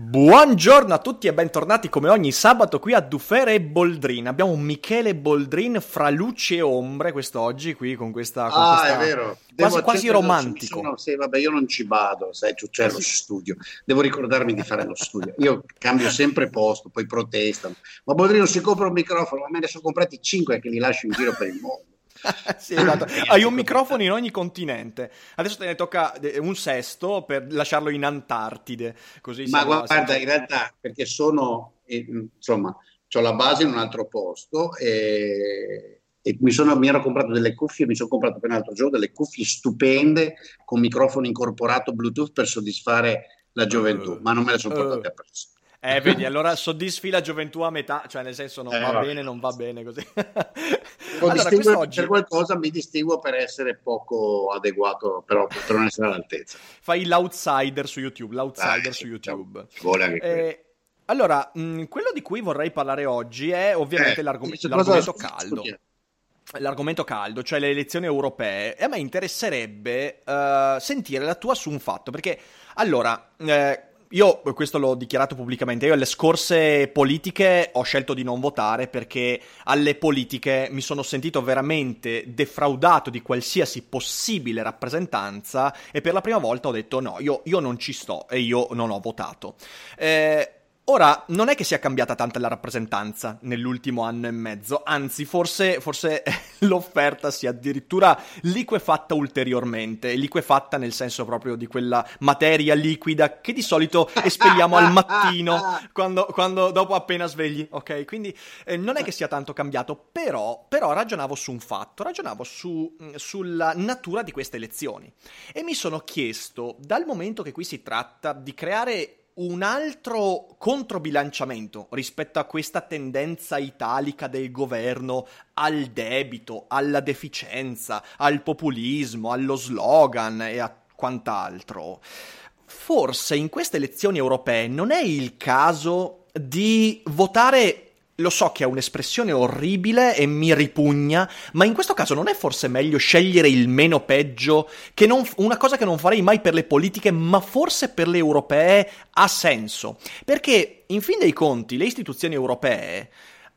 Buongiorno a tutti e bentornati come ogni sabato qui a Dufere e Boldrin. Abbiamo Michele Boldrin fra luci e ombre quest'oggi qui con questa... Con ah, questa... è vero. Quasi, Devo quasi romantico. Sono, sì, vabbè, io non ci vado, sai, c'è lo studio. Devo ricordarmi di fare lo studio. Io cambio sempre posto, poi protestano. Ma Boldrin non si compra un microfono, ma me ne sono comprati cinque che li lascio in giro per il mondo. sì, esatto. Hai un microfono in ogni continente. Adesso te ne tocca eh, un sesto per lasciarlo in Antartide. Così Ma guarda, siamo- in realtà, perché sono, eh, insomma, ho la base in un altro posto e, e mi, sono, mi ero comprato delle cuffie, mi sono comprato per un altro giorno delle cuffie stupende con microfono incorporato Bluetooth per soddisfare la gioventù, Uh, ma non me le sono uh. portate appresso. Eh, vedi, allora soddisfi la gioventù a metà, cioè nel senso non Eh, va vabbè. bene, non va bene così. Allora, quest'oggi per qualcosa mi distinguo per essere poco adeguato, però per non essere all'altezza. fai l'outsider su YouTube, l'outsider Dai, su YouTube. vuole anche. Eh, allora, mh, quello di cui vorrei parlare oggi è ovviamente Eh, l'argom- l'argomento caldo. L'argomento caldo, cioè le elezioni europee, e a me interesserebbe eh, sentire la tua su un fatto, perché allora, eh, io questo l'ho dichiarato pubblicamente, io alle scorse politiche ho scelto di non votare perché alle politiche mi sono sentito veramente defraudato di qualsiasi possibile rappresentanza e per la prima volta ho detto no, io, io non ci sto e io non ho votato. Eh, Ora, non è che sia cambiata tanta la rappresentanza nell'ultimo anno e mezzo, anzi, forse, forse l'offerta si è addirittura liquefatta ulteriormente, liquefatta nel senso proprio di quella materia liquida che di solito espelliamo al mattino, quando, quando- dopo appena svegli, ok? Quindi eh, non è che sia tanto cambiato, però, però ragionavo su un fatto, ragionavo su- mh, sulla natura di queste elezioni e mi sono chiesto, dal momento che qui si tratta di creare un altro controbilanciamento rispetto a questa tendenza italica del governo al debito, alla deficienza, al populismo, allo slogan e a quant'altro. Forse in queste elezioni europee non è il caso di votare lo so che è un'espressione orribile e mi ripugna, ma in questo caso non è forse meglio scegliere il meno peggio, che non- una cosa che non farei mai per le politiche, ma forse per le europee ha senso? Perché, in fin dei conti, le istituzioni europee,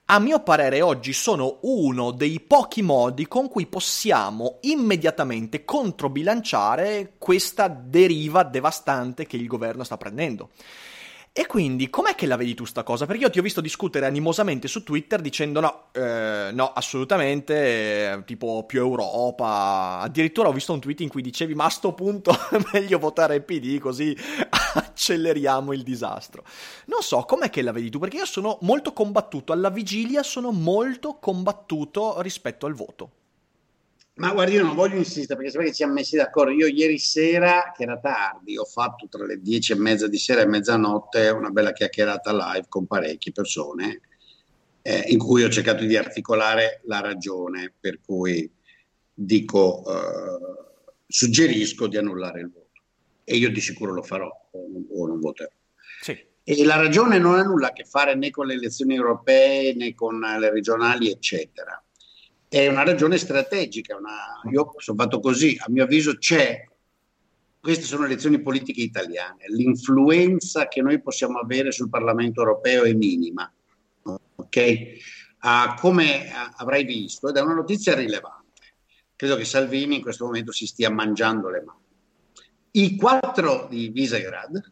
a mio parere, oggi sono uno dei pochi modi con cui possiamo immediatamente controbilanciare questa deriva devastante che il governo sta prendendo. E quindi, com'è che la vedi tu sta cosa? Perché io ti ho visto discutere animosamente su Twitter dicendo no, eh, no, assolutamente, eh, tipo più Europa. Addirittura ho visto un tweet in cui dicevi, ma a sto punto è meglio votare PD così acceleriamo il disastro. Non so, com'è che la vedi tu? Perché io sono molto combattuto, alla vigilia sono molto combattuto rispetto al voto. Ma guardi, io non voglio insistere perché sapete che ci siamo messi d'accordo. Io ieri sera, che era tardi, ho fatto tra le dieci e mezza di sera e mezzanotte una bella chiacchierata live con parecchie persone eh, in cui ho cercato di articolare la ragione per cui dico, eh, suggerisco di annullare il voto. E io di sicuro lo farò o non, o non voterò. Sì. E la ragione non ha nulla a che fare né con le elezioni europee né con le regionali, eccetera. È una ragione strategica. una- io sono fatto così, a mio avviso c'è. Queste sono elezioni politiche italiane. L'influenza che noi possiamo avere sul Parlamento europeo è minima. Ok? Ah, come avrai visto, ed è una notizia rilevante, credo che Salvini in questo momento si stia mangiando le mani. I quattro di Visegrad,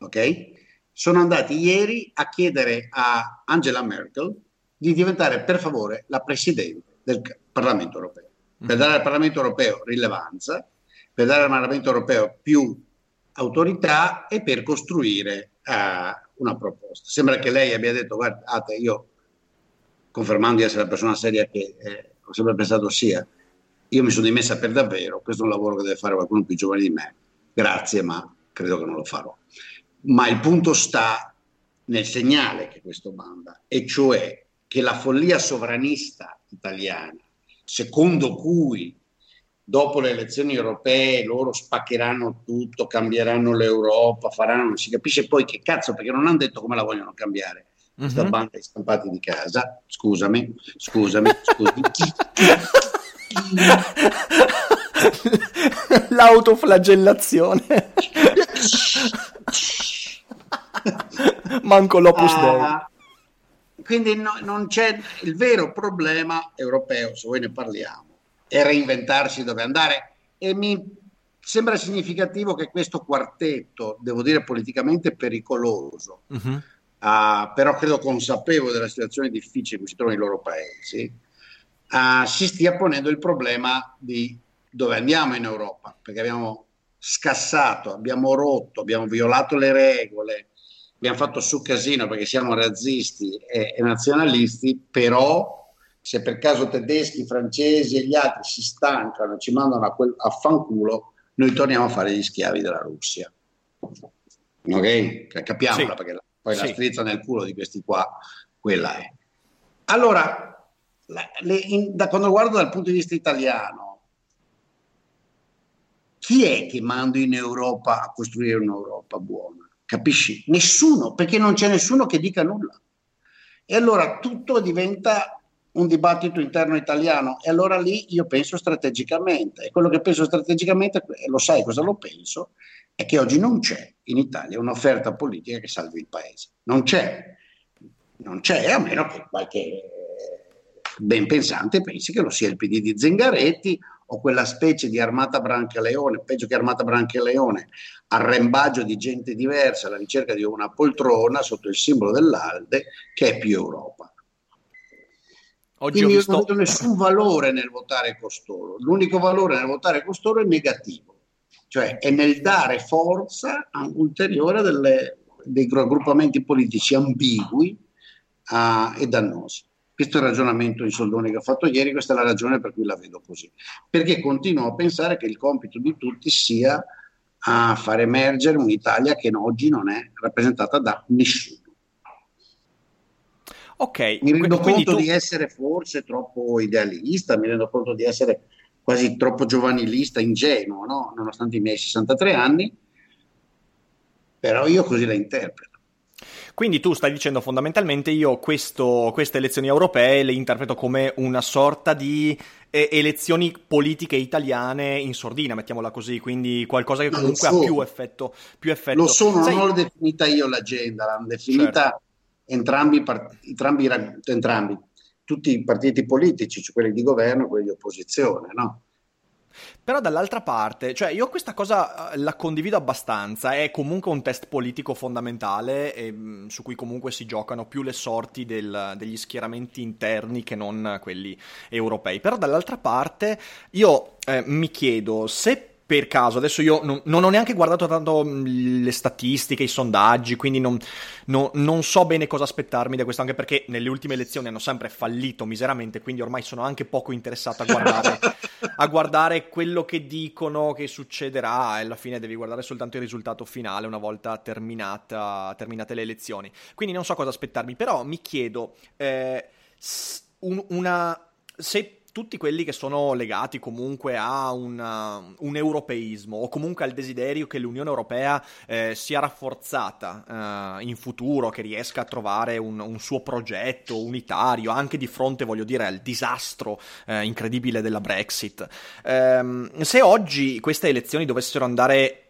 ok? Sono andati ieri a chiedere a Angela Merkel di diventare per favore la presidente del Parlamento europeo, per dare al Parlamento europeo rilevanza, per dare al Parlamento europeo più autorità e per costruire eh, una proposta. Sembra che lei abbia detto, guardate, io confermando di essere la persona seria che eh, ho sempre pensato sia, io mi sono dimessa per davvero, questo è un lavoro che deve fare qualcuno più giovane di me, grazie, ma credo che non lo farò. Ma il punto sta nel segnale che questo manda, e cioè che la follia sovranista italiana, secondo cui dopo le elezioni europee loro spaccheranno tutto, cambieranno l'Europa, faranno, non si capisce poi che cazzo, perché non hanno detto come la vogliono cambiare. Questa uh-huh. banda di stampati di casa, scusami, scusami, scusami. L'autoflagellazione. Manco l'opus uh, Quindi no, non c'è il vero problema europeo, se voi ne parliamo, è reinventarsi dove andare e mi sembra significativo che questo quartetto, devo dire politicamente pericoloso, uh-huh. uh, però credo consapevole della situazione difficile in cui si trovano i loro paesi, uh, si stia ponendo il problema di dove andiamo in Europa, perché abbiamo scassato, abbiamo rotto, abbiamo violato le regole, abbiamo fatto su casino perché siamo razzisti e, e nazionalisti, però se per caso tedeschi, francesi e gli altri si stancano e ci mandano a, quel, a fanculo, noi torniamo a fare gli schiavi della Russia. Ok? Capiamola sì. perché poi sì. la strizza nel culo di questi qua, quella è. Allora, la, le, in, da quando guardo dal punto di vista italiano, chi è che manda in Europa a costruire un'Europa buona? Capisci? Nessuno, perché non c'è nessuno che dica nulla. E allora tutto diventa un dibattito interno italiano e allora lì io penso strategicamente e quello che penso strategicamente, lo sai cosa lo penso, è che oggi non c'è in Italia un'offerta politica che salvi il paese. Non c'è, non c'è, a meno che qualche ben pensante pensi che lo sia il PD di Zingaretti o quella specie di armata Brancaleone, peggio che armata Brancaleone, arrembaggio di gente diversa alla ricerca di una poltrona sotto il simbolo dell'Alde, che è più Europa. Oggi Quindi visto... io non vedo nessun valore nel votare costoro, l'unico valore nel votare costoro è negativo, cioè è nel dare forza ulteriore delle, dei raggruppamenti politici ambigui uh, e dannosi. Questo è il ragionamento in soldoni che ho fatto ieri, questa è la ragione per cui la vedo così. Perché continuo a pensare che il compito di tutti sia a far emergere un'Italia che oggi non è rappresentata da nessuno. Ok. Mi rendo conto tu... di essere forse troppo idealista, mi rendo conto di essere quasi troppo giovanilista, ingenuo, no? nonostante i miei 63 anni, però io così la interpreto. Quindi tu stai dicendo fondamentalmente io questo, queste elezioni europee le interpreto come una sorta di eh, elezioni politiche italiane in sordina, mettiamola così, quindi qualcosa che comunque ha più effetto, più effetto. Lo sono, Sai... non l'ho definita io l'agenda, l'hanno definita certo. entrambi, entrambi, entrambi, tutti i partiti politici, cioè quelli di governo e quelli di opposizione, no? Però dall'altra parte, cioè io questa cosa eh, la condivido abbastanza, è comunque un test politico fondamentale e, mm, su cui comunque si giocano più le sorti del, degli schieramenti interni che non quelli europei. Però dall'altra parte io eh, mi chiedo se per caso, adesso io non, non, ho neanche guardato tanto mm, le statistiche, i sondaggi, quindi non, no, non, so bene cosa aspettarmi da questo, anche perché nelle ultime elezioni hanno sempre fallito miseramente, quindi ormai sono anche poco interessato a guardare, a guardare quello che dicono che succederà e alla fine devi guardare soltanto il risultato finale una volta terminata, terminate le elezioni. Quindi non so cosa aspettarmi, però mi chiedo eh, un, una... se tutti quelli che sono legati comunque a una, un europeismo o comunque al desiderio che l'Unione Europea eh, sia rafforzata eh, in futuro, che riesca a trovare un, un, suo progetto unitario, anche di fronte, voglio dire, al disastro eh, incredibile della Brexit. Ehm, se oggi queste elezioni dovessero andare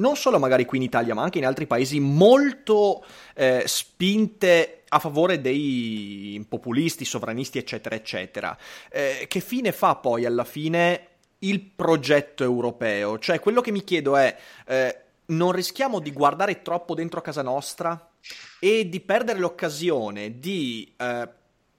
non solo magari qui in Italia, ma anche in altri paesi molto eh, spinte a favore dei populisti, sovranisti, eccetera, eccetera. Eh, che fine fa poi alla fine il progetto europeo? Cioè, quello che mi chiedo è, eh, non rischiamo di guardare troppo dentro casa nostra e di perdere l'occasione di eh,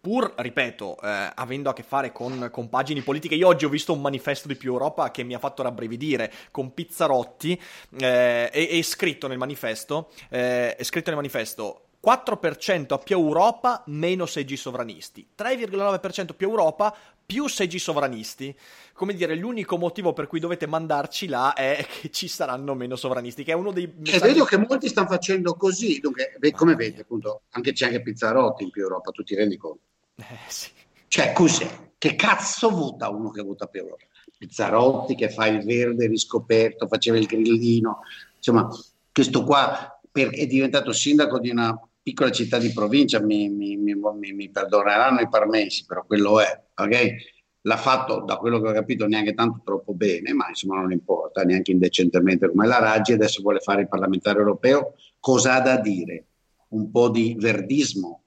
pur, ripeto, eh, avendo a che fare con compagini politiche, io oggi ho visto un manifesto di Più Europa che mi ha fatto rabbrividire con Pizzarotti eh, e, e scritto nel manifesto, eh, è scritto nel manifesto 4% più Europa, meno seggi sovranisti. 3,9% più Europa, più seggi sovranisti. Come dire, l'unico motivo per cui dovete mandarci là è che ci saranno meno sovranisti, che è uno dei. E vedo che molti stanno facendo così, dunque, come vedi, appunto, anche c'è anche Pizzarotti in più Europa, tu ti rendi conto? Eh, sì. Cioè, cos'è? Che cazzo vota uno che vota più Europa? Pizzarotti che fa il verde riscoperto, faceva il grillino, insomma, questo qua per, è diventato sindaco di una piccola città di provincia, mi, mi, mi, mi perdoneranno i parmensi, però quello è, ok? L'ha fatto, da quello che ho capito, neanche tanto troppo bene, ma insomma non importa, neanche indecentemente come la Raggi, adesso vuole fare il parlamentare europeo, cosa ha da dire? Un po' di verdismo.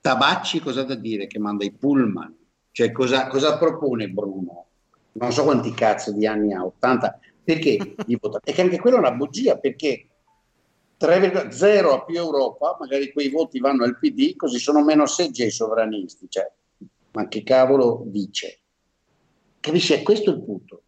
Tabacci cosa da dire? Che manda i pullman, cioè cosa, cosa propone Bruno? Non so quanti cazzo di anni ha, 80, perché gli vota? E che anche quella è una bugia, perché 3,0 a più Europa, magari quei voti vanno al PD, così sono meno seggi ai sovranisti. Cioè, ma che cavolo dice? Capisci? E questo è il punto.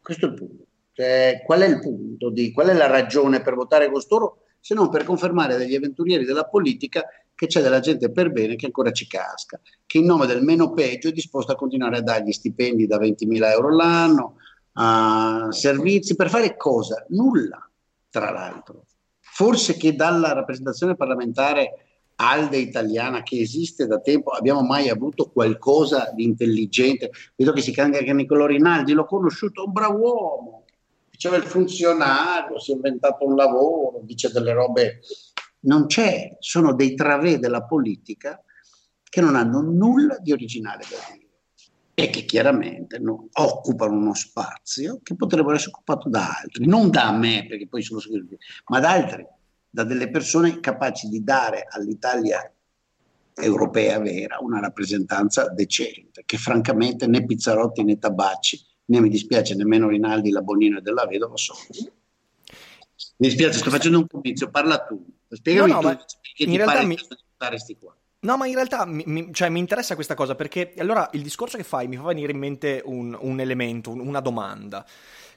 Questo è il punto. Cioè, qual è il punto? Di, qual è la ragione per votare costoro? Se non per confermare degli avventurieri della politica che c'è della gente per bene che ancora ci casca, che in nome del meno peggio è disposta a continuare a dargli stipendi da 20.000 euro l'anno, a servizi, per fare cosa? Nulla, tra l'altro forse che dalla rappresentazione parlamentare alde italiana che esiste da tempo abbiamo mai avuto qualcosa di intelligente. Vedo che si cambia anche Nicolò Rinaldi, l'ho conosciuto, un bravo uomo, diceva il funzionario, si è inventato un lavoro, dice delle robe. Non c'è, sono dei travè della politica che non hanno nulla di originale da dire e che chiaramente no, occupano uno spazio che potrebbero essere occupato da altri, non da me, perché poi sono sicuro, ma da altri, da delle persone capaci di dare all'Italia europea vera una rappresentanza decente, che francamente né Pizzarotti né Tabacci, né mi dispiace nemmeno Rinaldi, la Bonino e della Vedova sono. Mi dispiace, sto facendo un comizio, parla tu. Spiegami no, no, tu che ti pare mi... di qua. No, ma in realtà mi, mi, cioè, mi, interessa questa cosa perché allora il discorso che fai mi fa venire in mente un, un elemento, un, una domanda.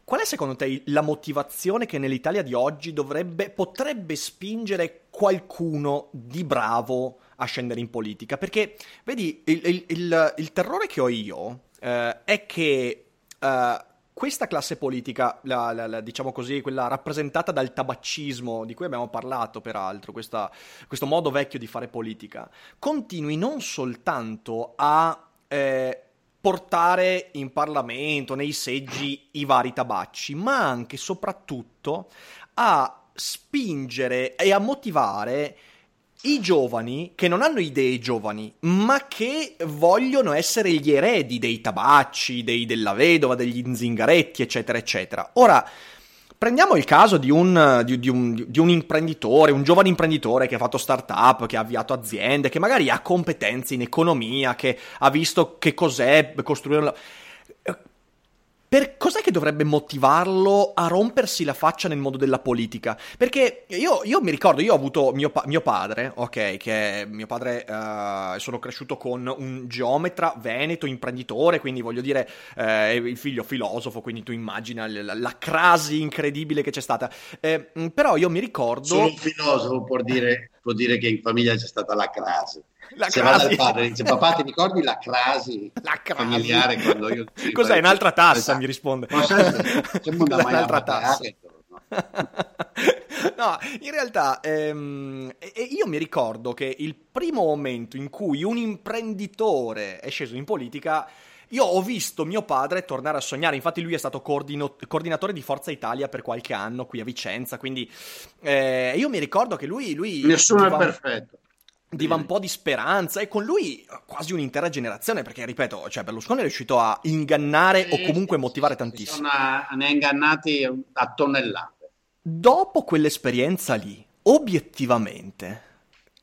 Qual è secondo te la motivazione che nell'Italia di oggi dovrebbe, potrebbe spingere qualcuno di bravo a scendere in politica? Perché, vedi, il, il, il, il terrore che ho io eh, è che eh, questa classe politica, la, la, la, diciamo così, quella rappresentata dal tabaccismo, di cui abbiamo parlato peraltro, questa, questo modo vecchio di fare politica, continui non soltanto a eh, portare in Parlamento, nei seggi, i vari tabacci, ma anche e soprattutto a spingere e a motivare i giovani che non hanno idee giovani, ma che vogliono essere gli eredi dei tabacci, dei, della vedova, degli zingaretti, eccetera, eccetera. Ora, prendiamo il caso di un, di, di, un, di un, imprenditore, un giovane imprenditore che ha fatto startup, che ha avviato aziende, che magari ha competenze in economia, che ha visto che cos'è costruire per cos'è che dovrebbe motivarlo a rompersi la faccia nel mondo della politica? Perché io, io mi ricordo, io ho avuto mio, pa- mio padre, ok, che mio padre, uh, sono cresciuto con un geometra veneto, imprenditore, quindi voglio dire, uh, il figlio filosofo, quindi tu immagina la, la crasi incredibile che c'è stata. Eh, però io mi ricordo... Solo un filosofo può dire, può dire che in famiglia c'è stata la crasi. La se va dal padre dice papà ti ricordi la crasi, la crasi. familiare quando io... Cos'è un'altra tassa esatto. mi risponde. Un'altra tassa. no, in realtà ehm, io mi ricordo che il primo momento in cui un imprenditore è sceso in politica io ho visto mio padre tornare a sognare, infatti lui è stato coordino- coordinatore di Forza Italia per qualche anno qui a Vicenza, quindi eh, io mi ricordo che lui... lui Nessuno è perfetto diva un po' di speranza e con lui quasi un'intera generazione perché ripeto cioè Berlusconi è riuscito a ingannare sì, o comunque motivare tantissimo. sono, ne ha ingannati a tonnellate. Dopo quell'esperienza lì obiettivamente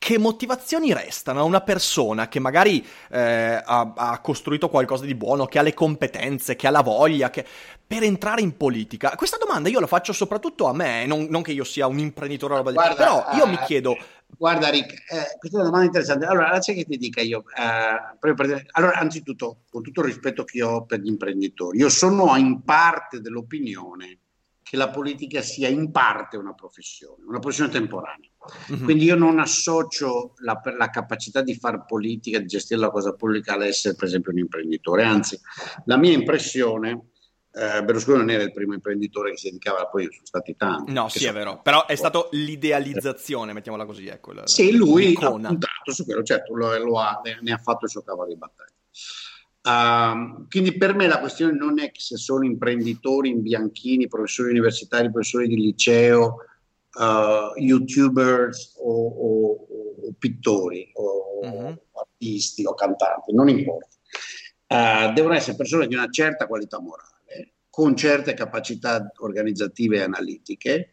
che motivazioni restano a una persona che magari eh, ha, ha, costruito qualcosa di buono, che ha le competenze, che ha la voglia, che... per entrare in politica? Questa domanda io la faccio soprattutto a me, non, non che io sia un imprenditore, Guarda, però io mi chiedo... Guarda Rick, eh, questa è una domanda interessante. Allora, lascia che ti dica io. Eh, allora, anzitutto, con tutto il rispetto che ho per gli imprenditori, io sono in parte dell'opinione che la politica sia in parte una professione, una professione temporanea Mm-hmm. Quindi io non associo la, la, capacità di fare politica, di gestire la cosa pubblica all'essere per esempio un imprenditore, anzi la mia impressione eh, Berlusconi non era il primo imprenditore che si dedicava, poi sono stati tanti. No, sì, sono... è vero, però è stato l'idealizzazione, mettiamola così, ecco. La, sì, lui l'icona. ha puntato su quello, certo, lo, lo ha, ne ha fatto il suo cavallo di battaglia. Uh, quindi per me la questione non è che se sono imprenditori in bianchini, professori universitari, professori di liceo, uh, youtubers o, o, o pittori o uh-huh. artisti o cantanti, non importa. Uh, devono essere persone di una certa qualità morale con certe capacità organizzative e analitiche.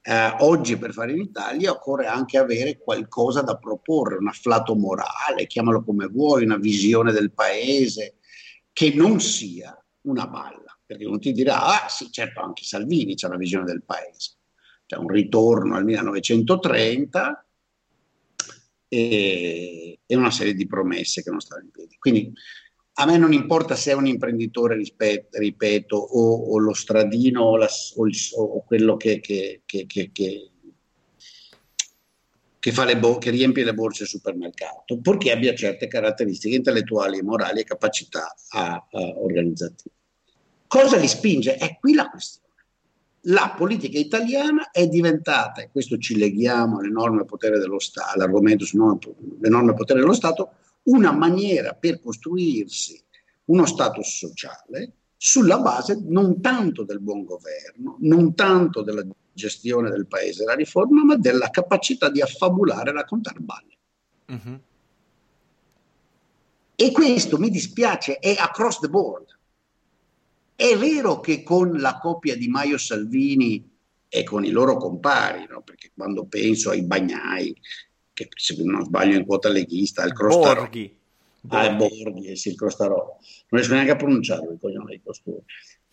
Eh, oggi per fare in Italia occorre anche avere qualcosa da proporre, un afflato morale, chiamalo come vuoi, una visione del paese, che non sia una balla, perché uno ti dirà, ah sì, certo, anche Salvini c'è una visione del paese, c'è un ritorno al 1930 e, e una serie di promesse che non stanno in piedi. Quindi a me non importa se è un imprenditore, rispetto, ripeto, o, o, lo stradino o, la, o, il, o quello che, che, che, che, bo- che riempie le borse al supermercato, purché abbia certe caratteristiche intellettuali, morali e capacità a, a organizzative. Cosa li spinge? È qui la questione. La politica italiana è diventata, e questo ci leghiamo all'enorme potere dello Stato, all'argomento sull'enorme potere dello Stato, una maniera per costruirsi uno status sociale sulla base non tanto del buon governo, non tanto della gestione del paese, la riforma, ma della capacità di affabulare e raccontare balle. Uh-huh. E questo mi dispiace, è across the board. È vero che con la coppia di Maio Salvini e con i loro compari, no? perché quando penso ai Bagnai, che se non sbaglio in quota leghista, il Crostarò. Borghi. Borghi. Ah, Borghi, sì, il Crostarò. Non riesco neanche a pronunciarlo il cognome di costui.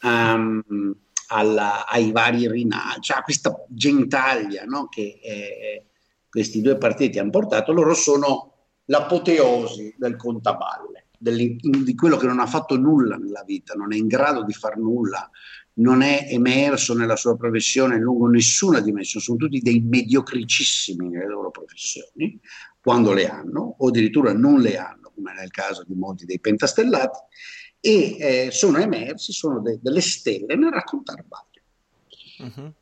Um, alla, ai vari Rinaldi, cioè questa gentaglia no, che eh, questi due partiti hanno portato, loro sono l'apoteosi del contaballe, di quello che non ha fatto nulla nella vita, non è in grado di far nulla, non è emerso nella sua professione lungo nessuna dimensione, sono tutti dei mediocricissimi nelle loro professioni, quando le hanno, o addirittura non le hanno, come nel caso di molti dei pentastellati, e eh, sono emersi, sono de- delle stelle nel raccontare balle. Uh-huh.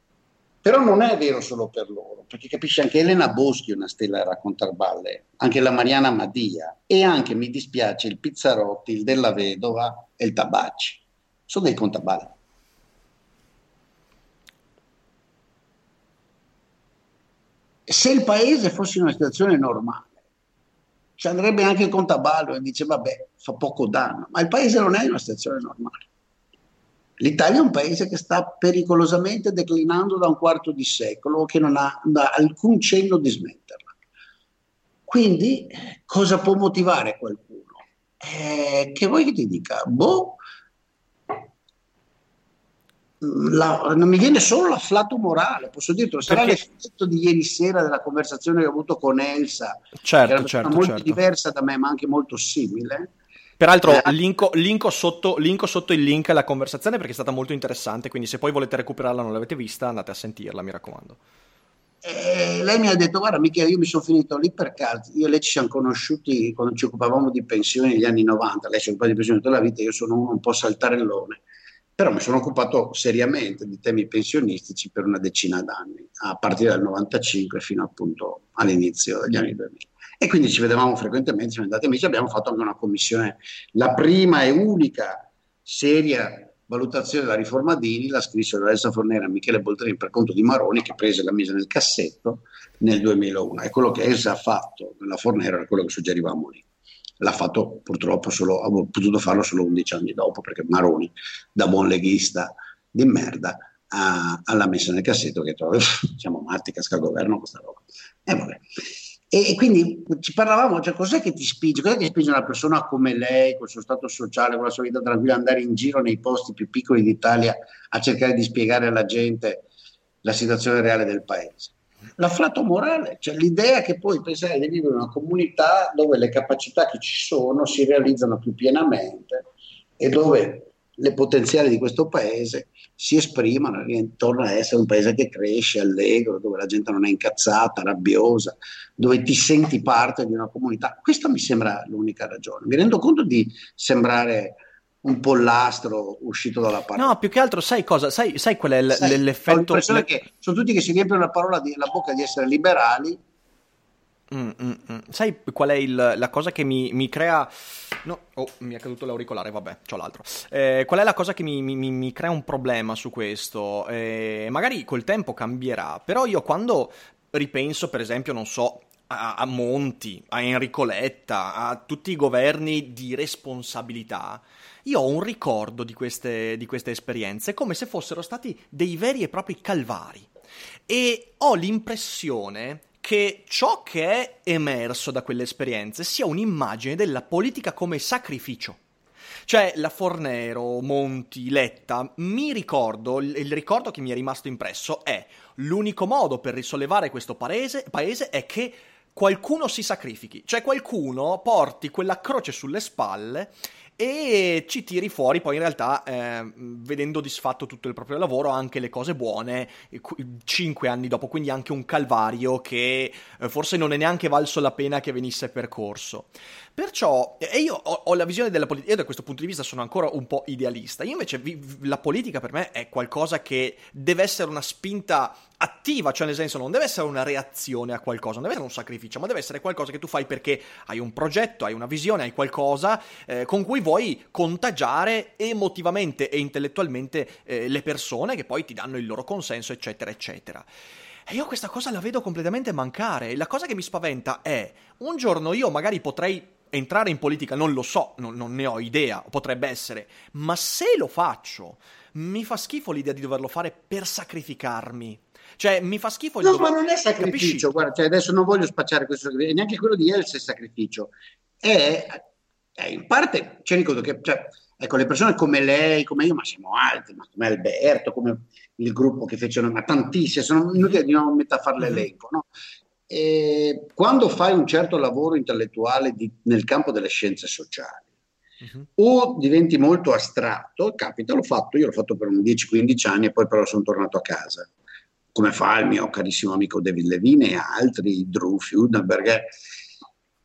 Però non è vero solo per loro, perché capisci anche Elena Boschi è una stella a raccontare balle, anche la Mariana Madia e anche, mi dispiace, il Pizzarotti, il Della Vedova e il Tabacci. Sono dei contaballe. Se il paese fosse in una situazione normale, ci andrebbe anche il contaballo e dice vabbè, fa poco danno, ma il paese non è in una situazione normale. L'Italia è un paese che sta pericolosamente declinando da un quarto di secolo, che non ha, alcun cenno di smetterla. Quindi cosa può motivare qualcuno? Eh, che vuoi che ti dica? Boh, la, non mi viene solo l'afflato morale, posso dirlo, sarà Perché... l'effetto di ieri sera della conversazione che ho avuto con Elsa, certo, che era certo, molto certo. diversa da me, ma anche molto simile. Peraltro, eh, linko, linko, sotto, linko, sotto, il link alla conversazione perché è stata molto interessante. Quindi, se poi volete recuperarla, non l'avete vista, andate a sentirla, mi raccomando. E lei mi ha detto: Guarda, Michele, io mi sono finito lì per caso. Io e lei ci siamo conosciuti quando ci occupavamo di pensioni negli anni 90. Lei si occupa di pensioni tutta la vita, io sono un po' saltarellone però mi sono occupato seriamente di temi pensionistici per una decina d'anni, a partire dal 95 fino appunto all'inizio degli anni 2000. E quindi ci vedevamo frequentemente, siamo andati amici, abbiamo fatto anche una commissione, la prima e unica seria valutazione della riforma Dini, la scrissero Elsa Fornera e Michele Boltrini per conto di Maroni, che prese la mise nel cassetto nel 2001. E quello che Elsa ha fatto nella Fornera era quello che suggerivamo lì l'ha fatto purtroppo solo, ha potuto farlo solo 11 anni dopo perché Maroni, da buon leghista di merda, ha, l'ha messa nel cassetto che trova, siamo matti, casca il governo questa roba. E vabbè. E, quindi ci parlavamo, cioè cos'è che ti spinge? Cos'è che spinge una persona come lei, col suo stato sociale, con la sua vita tranquilla, andare in giro nei posti più piccoli d'Italia a cercare di spiegare alla gente la situazione reale del paese? L'afflato morale, cioè l'idea che poi pensare di vivere in una comunità dove le capacità che ci sono si realizzano più pienamente e dove le potenziali di questo paese si esprimano e torna a essere un paese che cresce, allegro, dove la gente non è incazzata, rabbiosa, dove ti senti parte di una comunità. Questa mi sembra l'unica ragione. Mi rendo conto di sembrare un pollastro uscito dalla parola. No, più che altro sai cosa? Sai, sai qual è l- sai, l'effetto? Ho l'impressione le... che sono tutti che si riempiono la, parola di, la bocca di essere liberali Mm, mm, mm. Sai qual è il, la cosa che mi, mi, crea... No, oh, mi è caduto l'auricolare, vabbè, c'ho l'altro. Eh, qual è la cosa che mi, mi, mi, crea un problema su questo? Eh, magari col tempo cambierà, però io quando ripenso, per esempio, non so, a, a Monti, a Enrico Letta, a tutti i governi di responsabilità, io ho un ricordo di queste, di queste esperienze come se fossero stati dei veri e propri calvari. E ho l'impressione che ciò che è emerso da quelle esperienze sia un'immagine della politica come sacrificio. Cioè, la Fornero, Monti, Letta, mi ricordo, il ricordo che mi è rimasto impresso è l'unico modo per risollevare questo paese, paese è che qualcuno si sacrifichi, cioè qualcuno porti quella croce sulle spalle e ci tiri fuori poi in realtà eh, vedendo disfatto tutto il proprio lavoro anche le cose buone cinque anni dopo quindi anche un calvario che eh, forse non è neanche valso la pena che venisse percorso. Perciò e io ho, ho la visione della politica io da questo punto di vista sono ancora un po' idealista. Io invece vi, la politica per me è qualcosa che deve essere una spinta attiva, cioè nel senso non deve essere una reazione a qualcosa, non deve essere un sacrificio, ma deve essere qualcosa che tu fai perché hai un progetto, hai una visione, hai qualcosa eh, con cui vuoi contagiare emotivamente e intellettualmente eh, le persone che poi ti danno il loro consenso, eccetera, eccetera. E io questa cosa la vedo completamente mancare. La cosa che mi spaventa è un giorno io magari potrei entrare in politica, non lo so, non, non ne ho idea, potrebbe essere, ma se lo faccio, mi fa schifo l'idea di doverlo fare per sacrificarmi cioè, mi fa schifo il No, ma non è sacrificio, guarda, cioè, adesso non voglio spacciare questo sacrificio, neanche quello di Elsa è sacrificio. È, è in parte, ci ricordo che, cioè, ecco, le persone come lei, come io, ma siamo altri, ma come Alberto, come il gruppo che fecero, ma tantissime, sono inutile di non mettere a fare mm-hmm. l'elenco, no? E quando fai un certo lavoro intellettuale di, nel campo delle scienze sociali, Uh-huh. o diventi molto astratto, capita, l'ho fatto, io l'ho fatto per un 10-15 anni e poi però sono tornato a casa come fa il mio carissimo amico David Levine e altri, Drew Fudenberg,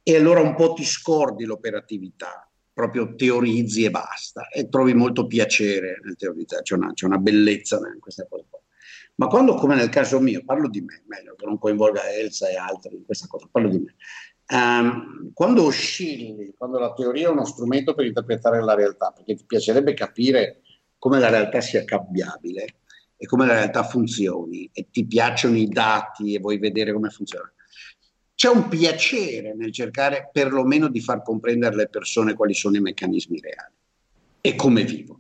e allora un po' ti scordi l'operatività, proprio teorizzi e basta, e trovi molto piacere nel teorizzare, c'è una, c'è una bellezza in questa cosa. Ma quando, come nel caso mio, parlo di me, meglio che non coinvolga Elsa e altri in questa cosa, parlo di me. Um, quando oscilli, quando la teoria è uno strumento per interpretare la realtà, perché ti piacerebbe capire come la realtà sia cambiabile, e come la realtà funzioni e ti piacciono i dati e vuoi vedere come funziona. C'è un piacere nel cercare perlomeno di far comprendere alle persone quali sono i meccanismi reali e come vivono.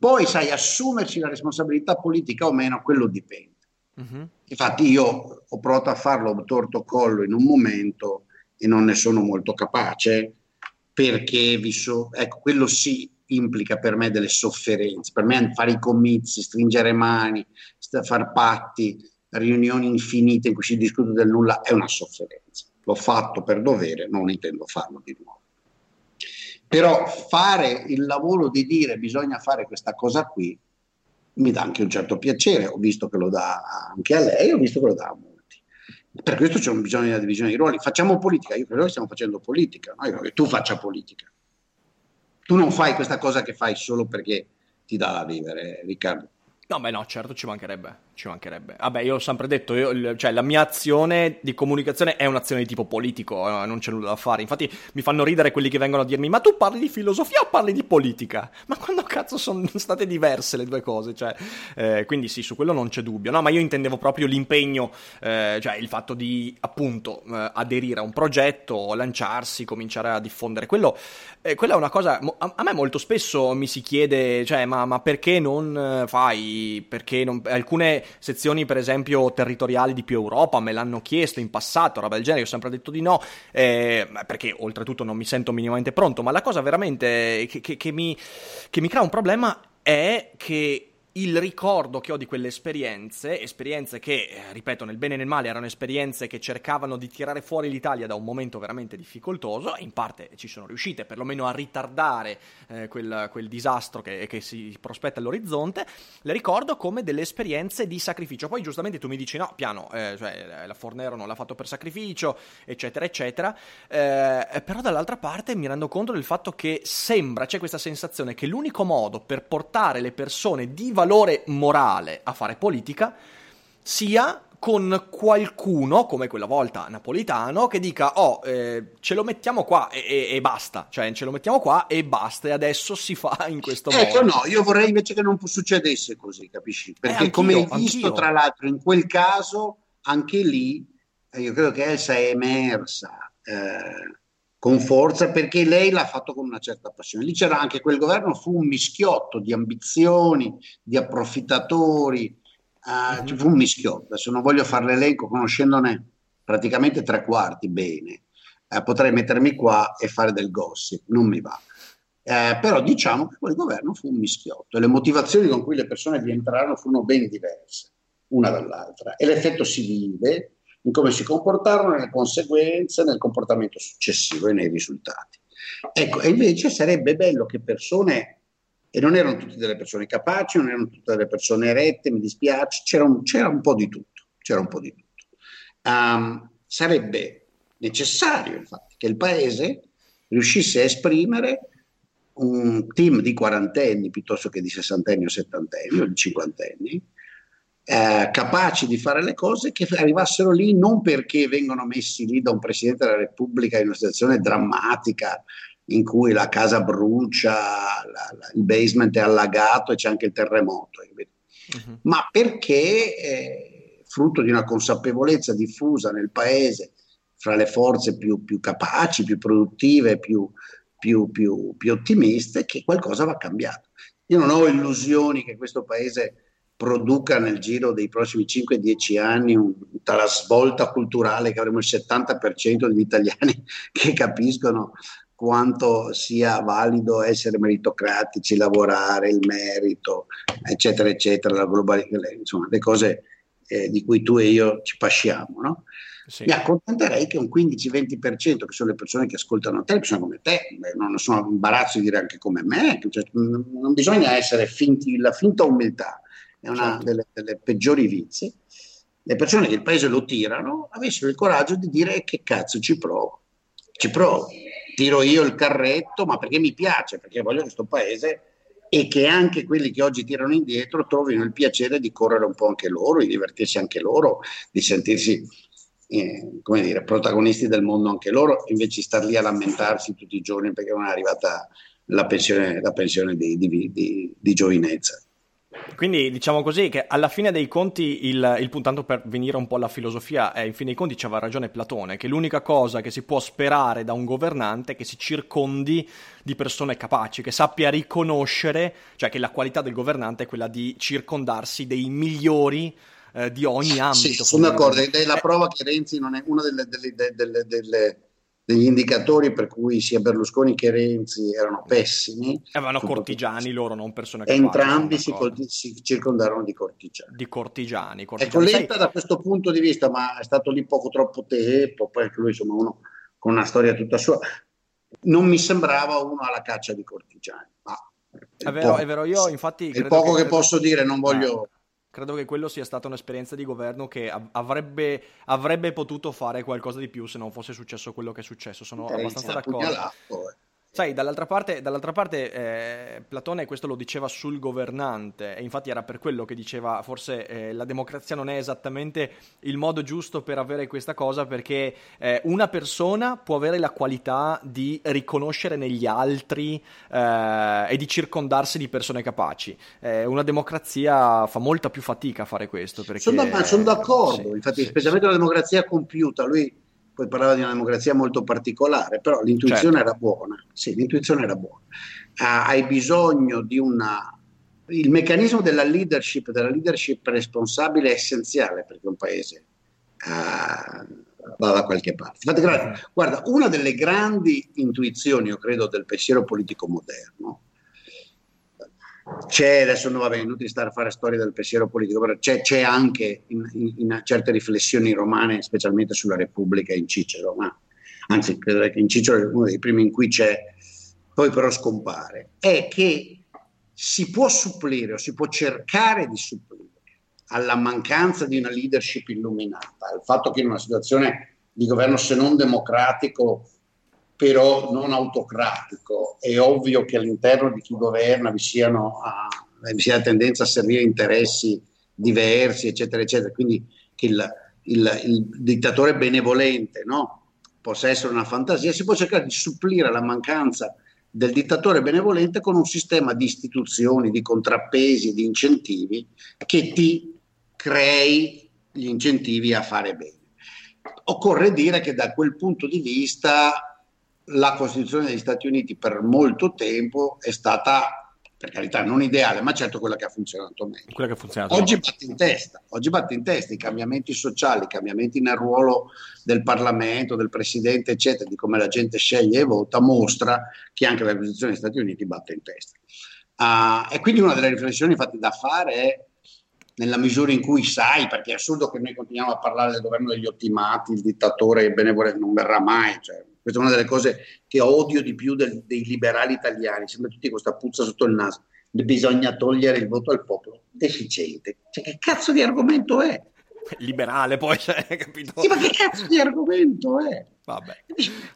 Poi, sai, assumersi la responsabilità politica o meno, quello dipende. Uh-huh. Infatti io ho provato a farlo torto collo in un momento e non ne sono molto capace perché vi so, ecco, quello sì implica per me delle sofferenze. Per me fare i comizi, stringere mani, fare patti, riunioni infinite in cui si discute del nulla è una sofferenza. L'ho fatto per dovere, non intendo farlo di nuovo. Però fare il lavoro di dire bisogna fare questa cosa qui mi dà anche un certo piacere. Ho visto che lo dà anche a lei, ho visto che lo dà a molti. Per questo c'è un bisogno di una divisione di ruoli. Facciamo politica, io credo che stiamo facendo politica, no? io credo che tu faccia politica tu non fai questa cosa che fai solo perché ti dà da vivere, Riccardo. No, beh no, certo ci mancherebbe ci mancherebbe. Vabbè, io ho sempre detto, io, cioè, la mia azione di comunicazione è un'azione di tipo politico, eh, non c'è nulla da fare. Infatti mi fanno ridere quelli che vengono a dirmi, ma tu parli di filosofia o parli di politica? Ma quando cazzo sono state diverse le due cose? Cioè, eh, quindi sì, su quello non c'è dubbio. No, ma io intendevo proprio l'impegno, eh, cioè il fatto di, appunto, eh, aderire a un progetto, lanciarsi, cominciare a diffondere. Quello, eh, quella è una cosa, a, a, me molto spesso mi si chiede, cioè, ma, ma perché non fai, perché non, alcune sezioni per esempio territoriali di più Europa, me l'hanno chiesto in passato, roba del genere, io ho sempre detto di no, eh, perché oltretutto non mi sento minimamente pronto, ma la cosa veramente che, che, che, mi, che mi crea un problema è che il ricordo che ho di quelle esperienze, esperienze che, eh, ripeto, nel bene e nel male erano esperienze che cercavano di tirare fuori l'Italia da un momento veramente difficoltoso in parte ci sono riuscite perlomeno a ritardare eh, quel, quel, disastro che, che, si prospetta all'orizzonte, le ricordo come delle esperienze di sacrificio. Poi giustamente tu mi dici no, piano, eh, cioè la Fornero non l'ha fatto per sacrificio, eccetera, eccetera, eh, però dall'altra parte mi rendo conto del fatto che sembra, c'è questa sensazione che l'unico modo per portare le persone di valore morale a fare politica sia con qualcuno, come quella volta Napolitano, che dica, oh, eh, ce lo mettiamo qua e, e, e, basta, cioè ce lo mettiamo qua e basta, e adesso si fa in questo ecco, modo. no, io vorrei invece che non succedesse così, capisci? Perché eh, come hai visto, anch'io. tra l'altro, in quel caso, anche lì, eh, io credo che Elsa è emersa eh, con forza perché lei l'ha fatto con una certa passione. Lì c'era anche quel governo, fu un mischiotto di ambizioni, di approfittatori, uh, mm-hmm. fu un mischiotto. Adesso non voglio fare l'elenco conoscendone praticamente tre quarti bene. Uh, potrei mettermi qua e fare del gossip, non mi va. Uh, però diciamo che quel governo fu un mischiotto e le motivazioni con cui le persone vi entrarono furono ben diverse, una dall'altra. E l'effetto si vive in come si comportarono, nelle conseguenze, nel comportamento successivo e nei risultati. Ecco, e invece sarebbe bello che persone, e non erano tutte delle persone capaci, non erano tutte delle persone erette, mi dispiace, c'era un, c'era un po' di tutto, c'era un po' di tutto. Um, sarebbe necessario, infatti, che il Paese riuscisse a esprimere un team di quarantenni piuttosto che di sessantenni o settantenni o di cinquantenni, eh, capaci di fare le cose che arrivassero lì non perché vengono messi lì da un Presidente della Repubblica in una situazione drammatica in cui la casa brucia, la, la, il basement è allagato e c'è anche il terremoto, uh-huh. ma perché eh, frutto di una consapevolezza diffusa nel paese fra le forze più, più capaci, più produttive, più, più, più, più ottimiste, che qualcosa va cambiato. Io non ho illusioni che questo paese produca nel giro dei prossimi 5-10 anni un, tale svolta culturale che avremo il 70% degli italiani che capiscono quanto sia valido essere meritocratici, lavorare, il merito, eccetera, eccetera, la globalità, insomma, le cose eh, di cui tu e io ci pasciamo, no? Sì. Mi accontenterei che un 15-20%, che sono le persone che ascoltano te, persone come te, non sono imbarazzo di dire anche come me, cioè, non bisogna essere finti, la finta umiltà, è una certo. delle, delle, peggiori vizi, le persone che il paese lo tirano avessero il coraggio di dire che cazzo ci provo, ci provo, tiro io il carretto, ma perché mi piace, perché voglio questo paese e che anche quelli che oggi tirano indietro trovino il piacere di correre un po' anche loro, di divertirsi anche loro, di sentirsi eh, come dire, protagonisti del mondo anche loro, invece di star lì a lamentarsi tutti i giorni perché non è arrivata la pensione, la pensione di, di, di, di giovinezza. Quindi diciamo così che alla fine dei conti il, il puntando per venire un po' alla filosofia è in fine dei conti c'aveva ragione Platone che l'unica cosa che si può sperare da un governante è che si circondi di persone capaci, che sappia riconoscere, cioè che la qualità del governante è quella di circondarsi dei migliori eh, di ogni ambito. Sì, sono d'accordo, ed è la prova che Renzi non è una delle, delle, delle, delle degli indicatori per cui sia Berlusconi che Renzi erano pessimi. Avevano cortigiani loro, non persone capaci. Entrambi si, colti- si, circondarono di cortigiani. Di cortigiani. cortigiani. Ecco, Letta da questo punto di vista, ma è stato lì poco troppo tempo, poi anche lui insomma uno con una storia tutta sua, non mi sembrava uno alla caccia di cortigiani. Ma è, vero, è vero, io infatti... È poco che, che posso dire, non voglio... Ah credo che quello sia stata un'esperienza di governo che avrebbe, avrebbe, potuto fare qualcosa di più se non fosse successo quello che è successo. Sono abbastanza d'accordo. Eh. Sai, dall'altra parte, dall'altra parte eh, Platone questo lo diceva sul governante e infatti era per quello che diceva forse eh, la democrazia non è esattamente il modo giusto per avere questa cosa perché eh, una persona può avere la qualità di riconoscere negli altri eh, e di circondarsi di persone capaci. Eh, una democrazia fa molta più fatica a fare questo. Perché, sono, sono d'accordo, sì, infatti sì, specialmente sì. la democrazia compiuta, lui poi parlava di una democrazia molto particolare, però l'intuizione certo. era buona, sì, l'intuizione era buona. Uh, hai bisogno di una... Il meccanismo della leadership, della leadership responsabile è essenziale perché un paese uh, va da qualche parte. Infatti, guarda, una delle grandi intuizioni, io credo, del pensiero politico moderno c'è, adesso non va bene, inutile stare a fare storie del pensiero politico, però c'è, c'è anche in, in, in, certe riflessioni romane, specialmente sulla Repubblica in Cicero, ma anzi credo che in Cicero è uno dei primi in cui c'è, poi però scompare, è che si può supplire o si può cercare di supplire alla mancanza di una leadership illuminata, al fatto che in una situazione di governo se non democratico però non autocratico. È ovvio che all'interno di chi governa vi, siano, uh, vi sia la tendenza a servire interessi diversi, eccetera, eccetera. Quindi che il, il, il dittatore benevolente no? possa essere una fantasia, si può cercare di supplire la mancanza del dittatore benevolente con un sistema di istituzioni, di contrappesi, di incentivi che ti crei gli incentivi a fare bene. Occorre dire che da quel punto di vista la Costituzione degli Stati Uniti per molto tempo è stata, per carità, non ideale, ma certo quella che ha funzionato meglio. Quella che ha funzionato oggi meglio. batte in testa, oggi batte in testa i cambiamenti sociali, i cambiamenti nel ruolo del Parlamento, del Presidente, eccetera, di come la gente sceglie e vota, mostra che anche la Costituzione degli Stati Uniti batte in testa. Uh, e quindi una delle riflessioni fatte da fare è nella misura in cui sai, perché è assurdo che noi continuiamo a parlare del governo degli ottimati, il dittatore benevolente non verrà mai, cioè, questa è una delle cose che odio di più del, dei liberali italiani, sembra tutti questa puzza sotto il naso. Bisogna togliere il voto al popolo. Deficiente. Cioè, che cazzo di argomento è? Liberale poi, cioè, capito? Sì, ma che cazzo di argomento è? Vabbè.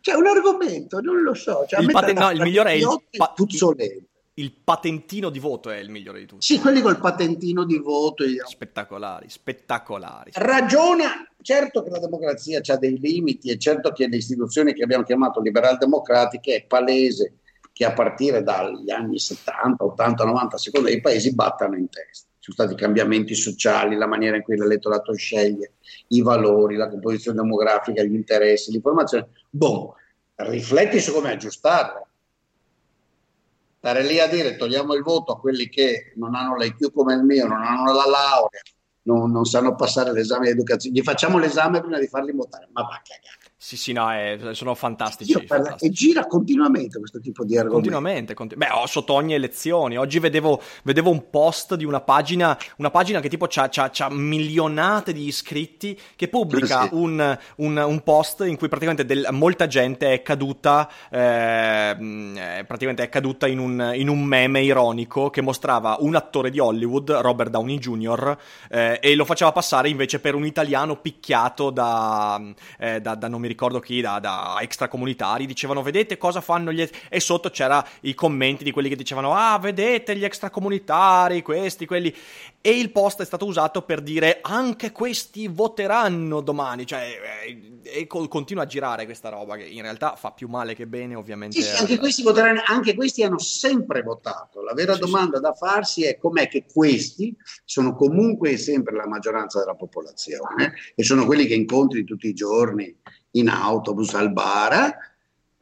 Cioè, un argomento, non lo so. Cioè, il, paten- no, il migliore è il, pa- puzzolente il patentino di voto è il migliore di tutti. Sì, quelli col patentino di voto. Io. Spettacolari, spettacolari. Ragiona, certo che la democrazia ha dei limiti e certo che le istituzioni che abbiamo chiamato liberal democratiche è palese che a partire dagli anni 70, 80, 90, secondo i paesi battano in testa. Ci sono stati cambiamenti sociali, la maniera in cui l'elettorato sceglie, i valori, la composizione demografica, gli interessi, l'informazione. Boh, rifletti su come aggiustarla stare lì a dire togliamo il voto a quelli che non hanno l'IQ come il mio, non hanno la laurea, non, non sanno passare l'esame di educazione, gli facciamo l'esame prima di farli votare, ma va a cagare. Sì, sì, no, è, sono fantastici, fantastici, E gira continuamente questo tipo di argomenti. Continuamente, continu- beh, sotto ogni elezione. Oggi vedevo, vedevo, un post di una pagina, una pagina che tipo ha milionate di iscritti, che pubblica sì. un, un, un, post in cui praticamente del, molta gente è caduta, eh, praticamente è caduta in un, in un, meme ironico che mostrava un attore di Hollywood, Robert Downey Jr., eh, e lo faceva passare invece per un italiano picchiato da, eh, da, da non mi ricordo chi, da, da extracomunitari, dicevano vedete cosa fanno gli... e sotto c'era i commenti di quelli che dicevano ah vedete gli extracomunitari, questi, quelli, e il post è stato usato per dire anche questi voteranno domani, cioè eh, e continua a girare questa roba che in realtà fa più male che bene ovviamente. Sì, sì, anche, questi voteranno, anche questi hanno sempre votato, la vera sì, domanda sì. da farsi è com'è che questi sono comunque e sempre la maggioranza della popolazione e sono quelli che incontri tutti i giorni in autobus al bar,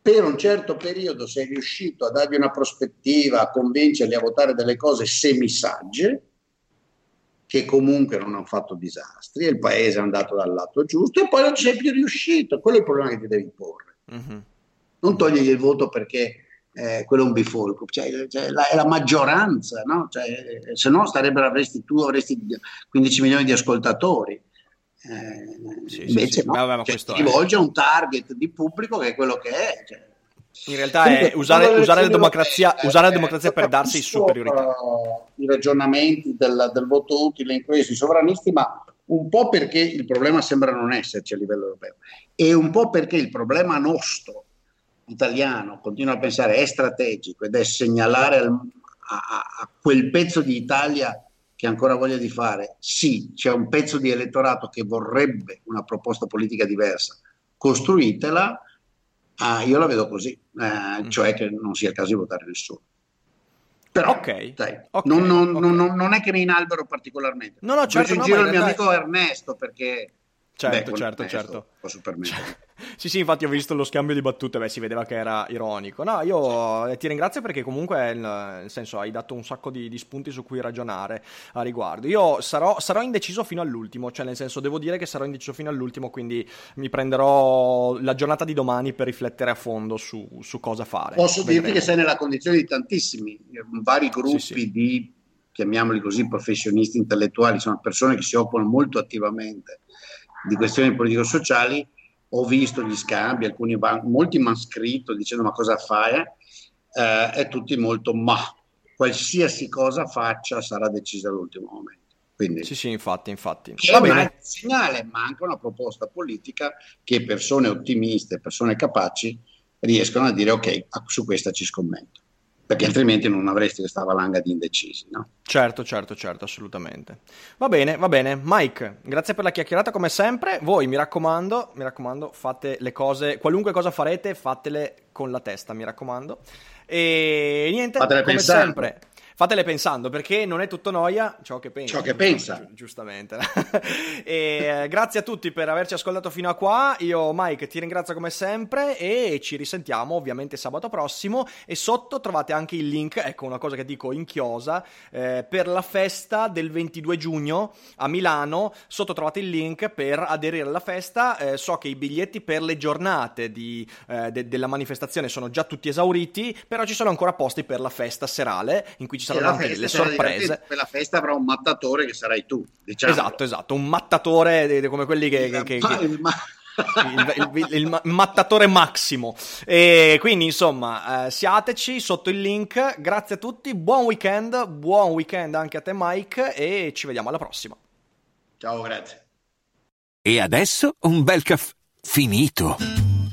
per un certo periodo sei riuscito a dargli una prospettiva, a convincerli a votare delle cose semisagge, che comunque non hanno fatto disastri, e il paese è andato dal lato giusto, e poi non ci sei più riuscito. Quello è il problema che ti devi porre. Mm-hmm. Non togliergli il voto perché eh, quello è un bifolco, cioè, cioè, la, è la maggioranza, no? cioè, se no starebbero, avresti, tu avresti 15 milioni di ascoltatori. Eh, sì, invece sì, no, Vabbè, cioè, si rivolge a un target di pubblico che è quello che è. Cioè. In realtà è usare, usare, la democrazia, eh, usare la democrazia per darsi superiorità. I ragionamenti del, del, voto utile in questo, i sovranisti, ma un po' perché il problema sembra non esserci a livello europeo e un po' perché il problema nostro italiano, continuo a pensare, è strategico ed è segnalare al, a, a quel pezzo di Italia che ancora voglia di fare, sì, c'è un pezzo di elettorato che vorrebbe una proposta politica diversa, costruitela, ah, io la vedo così, eh, mm. cioè che non sia il caso di votare nessuno. Però, okay, dai, okay, non, non, okay. non, non, è che mi inalbero particolarmente. No, no, certo. in no, giro il mio amico Ernesto perché Certo, Beh, certo, certo. Posso permettere. Sì, sì, infatti ho visto lo scambio di battute, beh, si vedeva che era ironico. No, io eh, ti ringrazio perché comunque, nel senso, hai dato un sacco di, di spunti su cui ragionare a riguardo. Io sarò, sarò, indeciso fino all'ultimo, cioè nel senso, devo dire che sarò indeciso fino all'ultimo, quindi mi prenderò la giornata di domani per riflettere a fondo su, su cosa fare. Posso Vedremo. dirti che sei nella condizione di tantissimi, vari gruppi sì, sì. di chiamiamoli così, professionisti intellettuali, sono persone che si occupano molto attivamente di questioni politico-sociali, ho visto gli scambi, alcuni, molti mi hanno scritto dicendo ma cosa fai? Eh, e tutti molto ma qualsiasi cosa faccia sarà decisa all'ultimo momento. Quindi, sì, sì, infatti, infatti. Bene. un segnale, manca una proposta politica che persone ottimiste, persone capaci riescono a dire ok, su questa ci scommetto perché altrimenti non avresti questa valanga di indecisi. No? Certo, certo, certo, assolutamente. Va bene, va bene. Mike, grazie per la chiacchierata come sempre. Voi, mi raccomando, mi raccomando, fate le cose, qualunque cosa farete, fatele con la testa, mi raccomando. E niente, Fatele come pensando. sempre fatele pensando perché non è tutto noia ciò che pensa. Ciò che pensa. Gi- giustamente. e, eh, grazie a tutti per averci ascoltato fino a qua. Io, Mike, ti ringrazio come sempre e ci risentiamo ovviamente sabato prossimo. E sotto trovate anche il link, ecco una cosa che dico in chiosa, eh, per la festa del 22 giugno a Milano. Sotto trovate il link per aderire alla festa. Eh, so che i biglietti per le giornate di, eh, de- della manifestazione sono già tutti esauriti, però ci sono ancora posti per la festa serale in cui ci saranno anche delle sorprese. Quella festa avrà un mattatore che sarai tu. Diciamo. Esatto, esatto, un mattatore come quelli che... che, che, che... Il, il, il, il, mattatore massimo. E quindi, insomma, eh, siateci sotto il link. Grazie a tutti, buon weekend, buon weekend anche a te, Mike, e ci vediamo alla prossima. Ciao, grazie. E adesso un bel caffè finito.